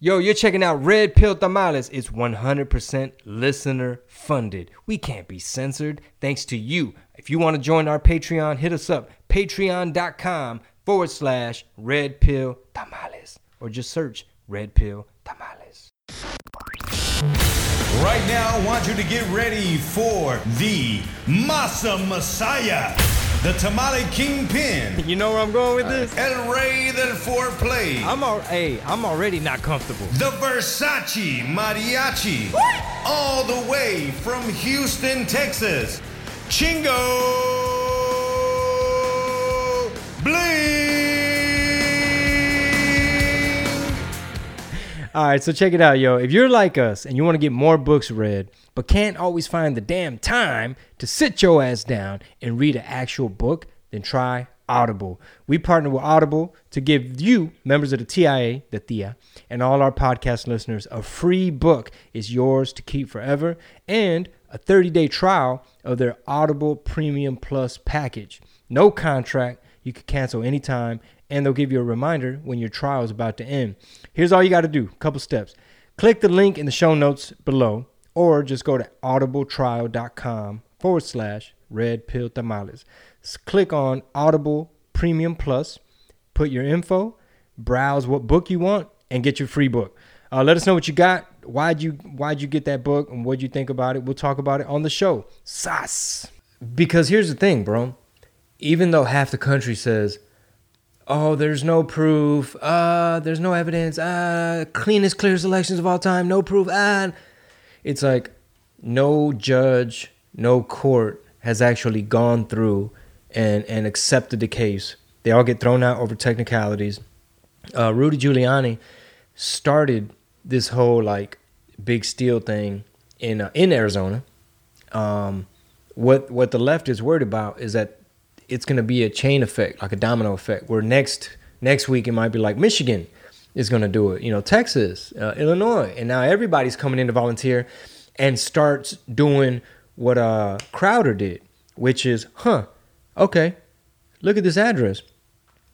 Yo, you're checking out Red Pill Tamales. It's 100% listener funded. We can't be censored thanks to you. If you want to join our Patreon, hit us up. Patreon.com forward slash Red Pill Tamales. Or just search Red Pill Tamales. Right now, I want you to get ready for the Masa Messiah, the Tamale Kingpin, You know where I'm going with this? El Rey del Foreplay, I'm al- hey, I'm already not comfortable. the Versace Mariachi, all the way from Houston, Texas, Chingo Bling. All right, so check it out, yo. If you're like us and you want to get more books read, but can't always find the damn time to sit your ass down and read an actual book, then try Audible. We partner with Audible to give you, members of the TIA, the TIA, and all our podcast listeners, a free book is yours to keep forever and a 30 day trial of their Audible Premium Plus package. No contract. You can cancel anytime, and they'll give you a reminder when your trial is about to end. Here's all you got to do a couple steps. Click the link in the show notes below, or just go to audibletrial.com forward slash red pill tamales. Click on Audible Premium Plus, put your info, browse what book you want, and get your free book. Uh, let us know what you got. Why'd you Why'd you get that book, and what'd you think about it? We'll talk about it on the show. Sas. Because here's the thing, bro. Even though half the country says, "Oh, there's no proof. Uh, there's no evidence. Uh, cleanest, clearest elections of all time. No proof." Ah, it's like no judge, no court has actually gone through and and accepted the case. They all get thrown out over technicalities. Uh, Rudy Giuliani started this whole like big steal thing in uh, in Arizona. Um, what what the left is worried about is that it's going to be a chain effect, like a domino effect, where next next week it might be like Michigan is going to do it, you know, Texas, uh, Illinois, and now everybody's coming in to volunteer and starts doing what uh, Crowder did, which is, huh, okay, look at this address,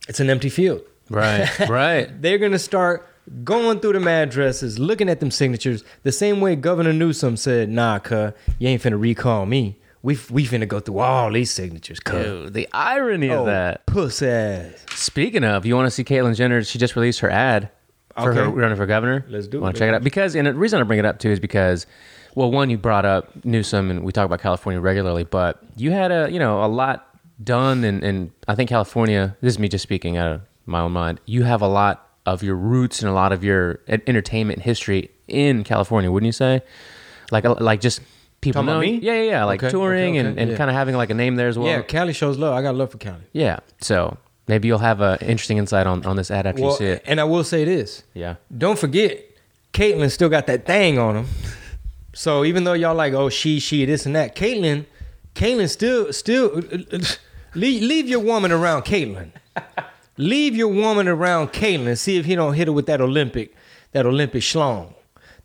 it's an empty field. Right, right. They're gonna start going through them addresses, looking at them signatures, the same way Governor Newsom said, "Nah, cuh, you ain't finna recall me. We we finna go through all these signatures, cuh." Dude, the irony Oh, of that. puss ass. Speaking of, you want to see Caitlyn Jenner? She just released her ad for her Okay. running for governor. Let's do it. Want to check it out? Because, and the reason I bring it up too is because, well, one, you brought up Newsom, and we talk about California regularly, but you had a, you know, a lot done, and and I think California. This is me just speaking out of my own mind. You have a lot of your roots and a lot of your entertainment history in California, wouldn't you say? Like, uh, like just people about me? Yeah, yeah, yeah. Like Okay, touring okay, and, okay, and yeah. kind of having like a name there as well. yeah, Cali shows love. I got love for Cali. Yeah. So maybe you'll have an interesting insight on, on this ad after Well, you see it. and I will say this. Yeah. Don't forget, Caitlyn still got that thing on him. So even though y'all like, oh, she, she, this and that, Caitlyn, Caitlyn still, still, leave, leave your woman around Caitlyn. leave your woman around Caitlyn. See if he don't hit her with that Olympic, that Olympic schlong.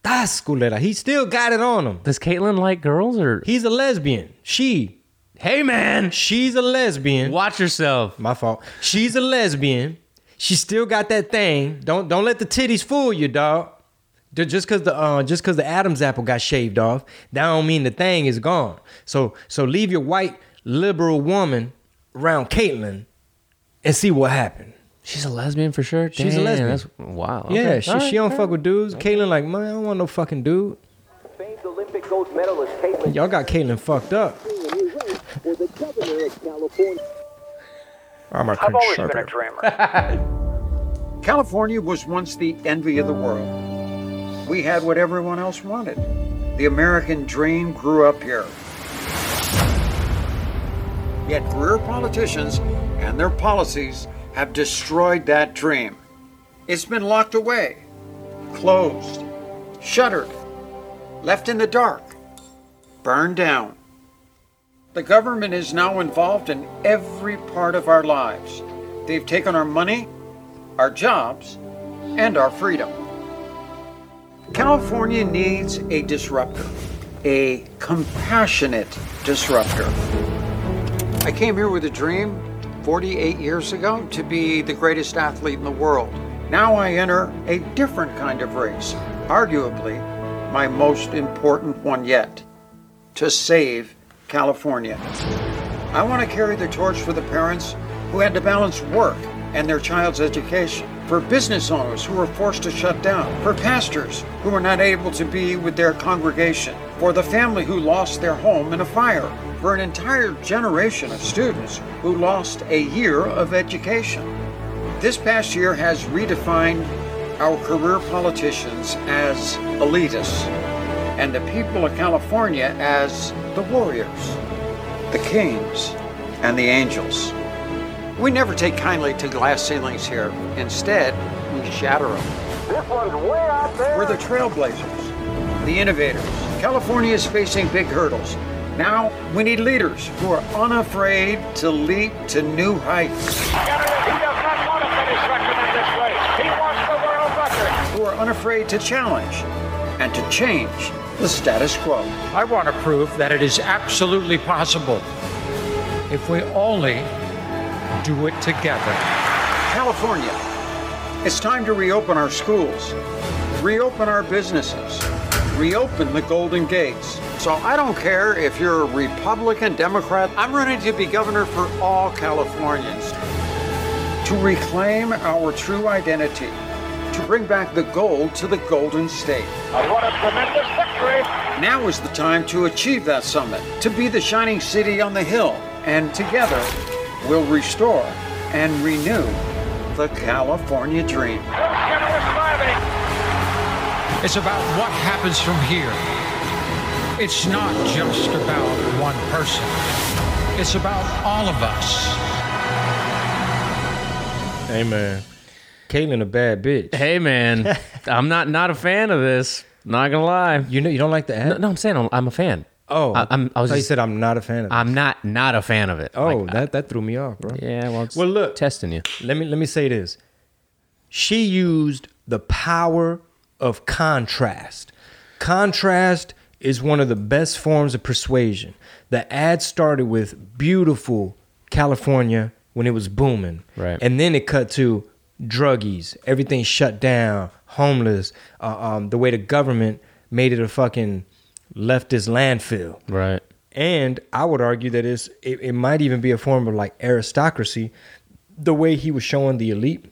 That's culera. He still got it on him. Does Caitlyn like girls or? He's a lesbian. She, Hey man, she's a lesbian. watch yourself. My fault. She's a lesbian. She still got that thing. Don't don't let the titties fool you, dog. Ju- Just cause the uh, just cause the Adam's apple got shaved off, that don't mean the thing is gone. So so leave your white liberal woman around Caitlyn and see what happened. She's a lesbian for sure. She's a lesbian. That's wow. Yeah, she, All she don't fuck with dudes. Caitlyn like, man, I don't want no fucking dude. Famed Olympic gold medalist Caitlyn Y'all got Caitlyn fucked up. for the governor of California. I'm a I've always been a conservative. dreamer. California was once the envy of the world. We had what everyone else wanted. The American dream grew up here. Yet career politicians and their policies have destroyed that dream. It's been locked away, closed, shuttered, left in the dark, burned down. The government is now involved in every part of our lives. They've taken our money, our jobs, and our freedom. California needs a disruptor, a compassionate disruptor. I came here with a dream 48 years ago to be the greatest athlete in the world. Now I enter a different kind of race, arguably my most important one yet to save California. I want to carry the torch for the parents who had to balance work and their child's education, for business owners who were forced to shut down, for pastors who were not able to be with their congregation, for the family who lost their home in a fire, for an entire generation of students who lost a year of education. This past year has redefined our career politicians as elitists and the people of California as the warriors, the kings, and the angels. We never take kindly to glass ceilings here. Instead, we shatter them. This one's way out there. We're the trailblazers, the innovators. California is facing big hurdles. Now, we need leaders who are unafraid to leap to new heights, He does not want to finish second in this race. He wants the world record. who are unafraid to challenge and to change the status quo. I want to prove that it is absolutely possible if we only do it together. California, it's time to reopen our schools, reopen our businesses, reopen the Golden Gates. So I don't care if you're a Republican, Democrat, I'm running to be governor for all Californians. To reclaim our true identity, to bring back the gold to the Golden State. What a tremendous victory. Now is the time to achieve that summit, to be the shining city on the hill, and together we'll restore and renew the California dream. Skinner is driving. It's about what happens from here. It's not just about one person, it's about all of us. Hey man, Caitlyn a bad bitch. Hey man, I'm not not a fan of this. Not gonna lie. You know you don't like the ad? No, no I'm saying I'm, I'm a fan. Oh, I, I'm. I was. you Just, said I'm not a fan of. It. I'm not not a fan of it. oh, Like, that that threw me off, bro. yeah. Well, Well, look. testing you. Let me let me say this. She used the power of contrast. Contrast is one of the best forms of persuasion. The ad started with beautiful California when it was booming. Right. And then it cut to druggies, everything shut down, homeless, uh, um, the way the government made it a fucking leftist landfill. Right. And I would argue that it's, it, it might even be a form of like aristocracy. The way he was showing the elite.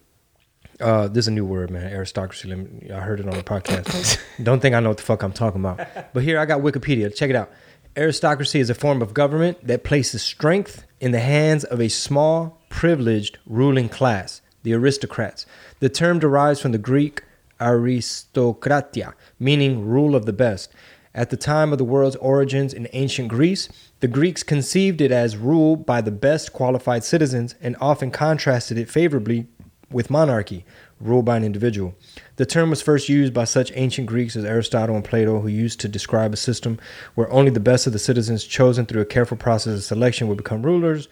Uh, this is a new word, man. Aristocracy. Let me, I heard it on the podcast. Don't think I know what the fuck I'm talking about. But here I got Wikipedia. Check it out. Aristocracy is a form of government that places strength in the hands of a small, privileged ruling class, the aristocrats. The term derives from the Greek aristokratia, meaning rule of the best. At the time of the world's origins in ancient Greece, the Greeks conceived it as rule by the best qualified citizens and often contrasted it favorably with monarchy, rule by an individual. The term was first used by such ancient Greeks as Aristotle and Plato, who used to describe a system where only the best of the citizens, chosen through a careful process of selection, would become rulers,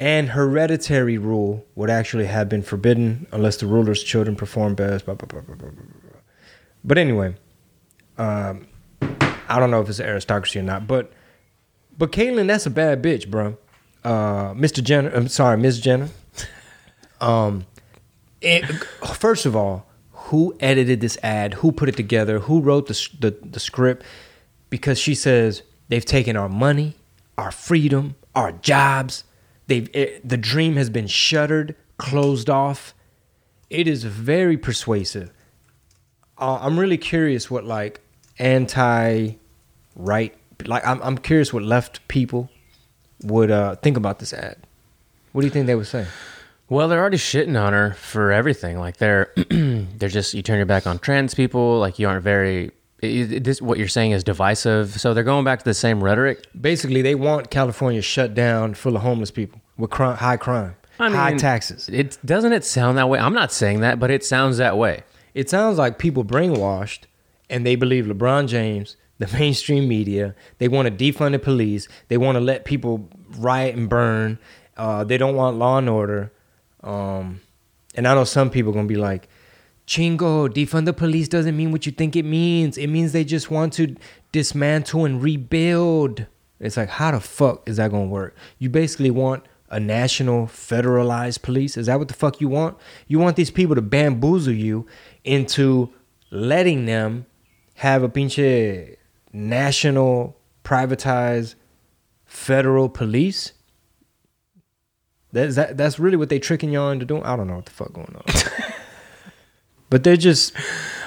and hereditary rule would actually have been forbidden unless the ruler's children performed best. Blah, blah, blah. But anyway, um, I don't know if it's aristocracy or not, but but Caitlyn, that's a bad bitch, bro. Uh, Mr. Jenner, I'm sorry, Miss Jenner. Um, it, first of all, who edited this ad? Who put it together? Who wrote the, the the script? Because she says they've taken our money, our freedom, our jobs. They've it, the dream has been shuttered, closed off. It is very persuasive. Uh, I'm really curious what like anti right like I'm I'm curious what left people would uh, think about this ad. What do you think they would say? Well, they're already shitting on her for everything. Like they're they're just you turn your back on trans people. Like you aren't very. It, it- this what you're saying is divisive. So they're going back to the same rhetoric. Basically, they want California shut down, full of homeless people with crime, high crime, I high taxes. It doesn't it sound that way. I'm not saying that, but it sounds that way. It sounds like people brainwashed and they believe LeBron James, the mainstream media, they want to defund the police, they want to let people riot and burn, uh, they don't want law and order. Um, and I know some people are gonna be like, Chingo, defund the police doesn't mean what you think it means. It means they just want to dismantle and rebuild. It's like, how the fuck is that gonna work? You basically want a national federalized police? Is that what the fuck you want? You want these people to bamboozle you into letting them have a pinche national privatized federal police? That's that, that's really what they tricking y'all into doing. I don't know what the fuck going on. but they're just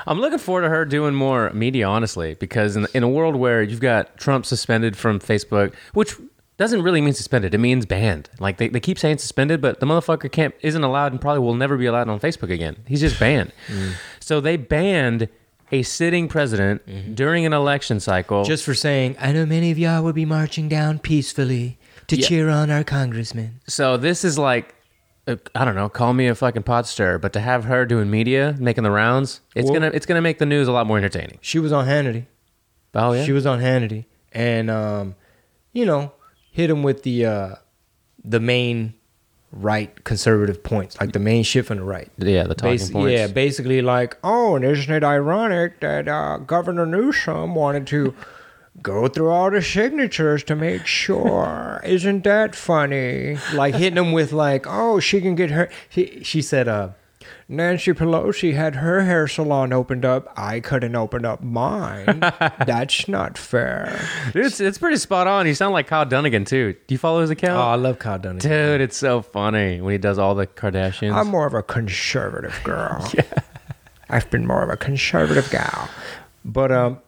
I'm looking forward to her doing more media, honestly, because in, in a world where you've got Trump suspended from Facebook, which doesn't really mean suspended, it means banned. Like they, they keep saying suspended, but the motherfucker can't isn't allowed and probably will never be allowed on Facebook again. He's just banned. Mm. So they banned a sitting president during an election cycle. just for saying, I know many of y'all will be marching down peacefully to Yeah. cheer on our congressman. So this is like, uh, I don't know, call me a fucking pot stir, but to have her doing media, making the rounds, it's Well- gonna it's gonna make the news a lot more entertaining. She was on Hannity. Oh yeah, She was on Hannity, and um, you know, hit him with the uh, the main right conservative points, like the main shit from the right. yeah, the talking Basi- points. Yeah, basically like, oh, and isn't it ironic that uh, Governor Newsom wanted to go through all the signatures to make sure? isn't that funny? Like hitting him with like, oh, she can get her. She, she said, uh, Nancy Pelosi had her hair salon opened up. I couldn't open up mine. That's not fair. Dude, it's, it's pretty spot on. You sound like Kyle Dunnigan too. Do you follow his account? Oh. I love Kyle Dunnigan. Dude, it's so funny when he does all the Kardashians. I'm more of a conservative girl. I've been more of a conservative gal. But um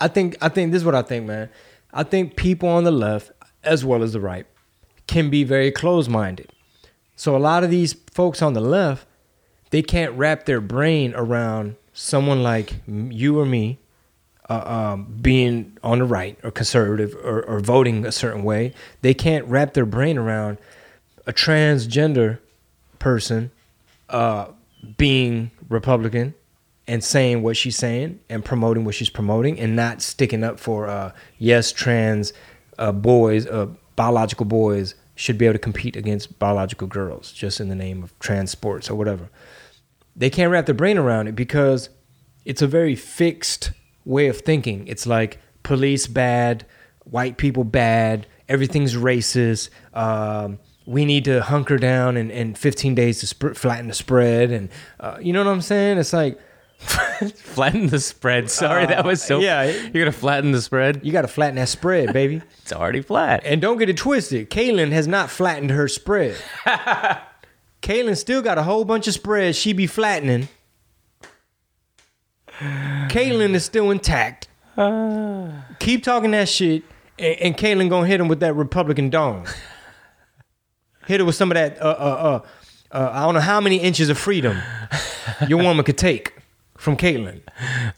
I think I think this is what I think, man. I think people on the left as well as the right can be very close-minded. So a lot of these folks on the left, they can't wrap their brain around someone like you or me uh, um, being on the right or conservative or, or voting a certain way. They can't wrap their brain around a transgender person uh, being Republican and saying what she's saying and promoting what she's promoting and not sticking up for uh, yes, trans uh, boys, uh, biological boys should be able to compete against biological girls just in the name of trans sports or whatever. They can't wrap their brain around it because it's a very fixed way of thinking. It's like police bad, white people bad, everything's racist. Um, we need to hunker down in, in 15 days to sp- flatten the spread. And uh, you know what I'm saying? It's like, flatten the spread. Sorry, that was so. Uh, yeah. you're gonna flatten the spread. you got to flatten that spread, baby. It's already flat. And don't get it twisted. Kaylin has not flattened her spread. Kaylin still got a whole bunch of spreads she be flattening. Kaylin is still intact. Keep talking that shit, and, and Kaylin gonna hit him with that Republican dome. hit her with some of that. Uh, uh, uh, uh, I don't know how many inches of freedom your woman could take from Caitlyn.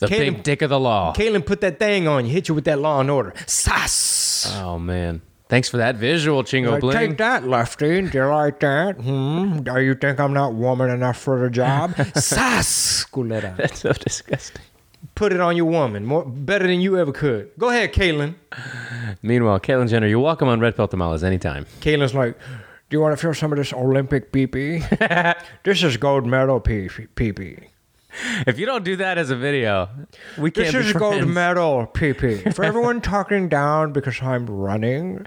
the big dick of the law. Caitlyn put that thing on you, hit you with that Law and Order. Sass. oh man, thanks for that visual, Chingo Like, Bling. take that, Lefty. Do you like that? Hmm? Do you think I'm not woman enough for the job? Sass. Culera. That's so disgusting. Put it on your woman. More better than you ever could. Go ahead, Caitlyn. Meanwhile, Caitlyn Jenner, you're welcome on Red Pill Tamales anytime. Caitlyn's like, do you want to feel some of this Olympic pee-pee? this is gold medal pee- pee-pee. If you don't do that as a video, we can't This is gold medal pee-pee. For everyone talking down because I'm running,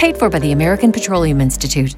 Paid for by the American Petroleum Institute.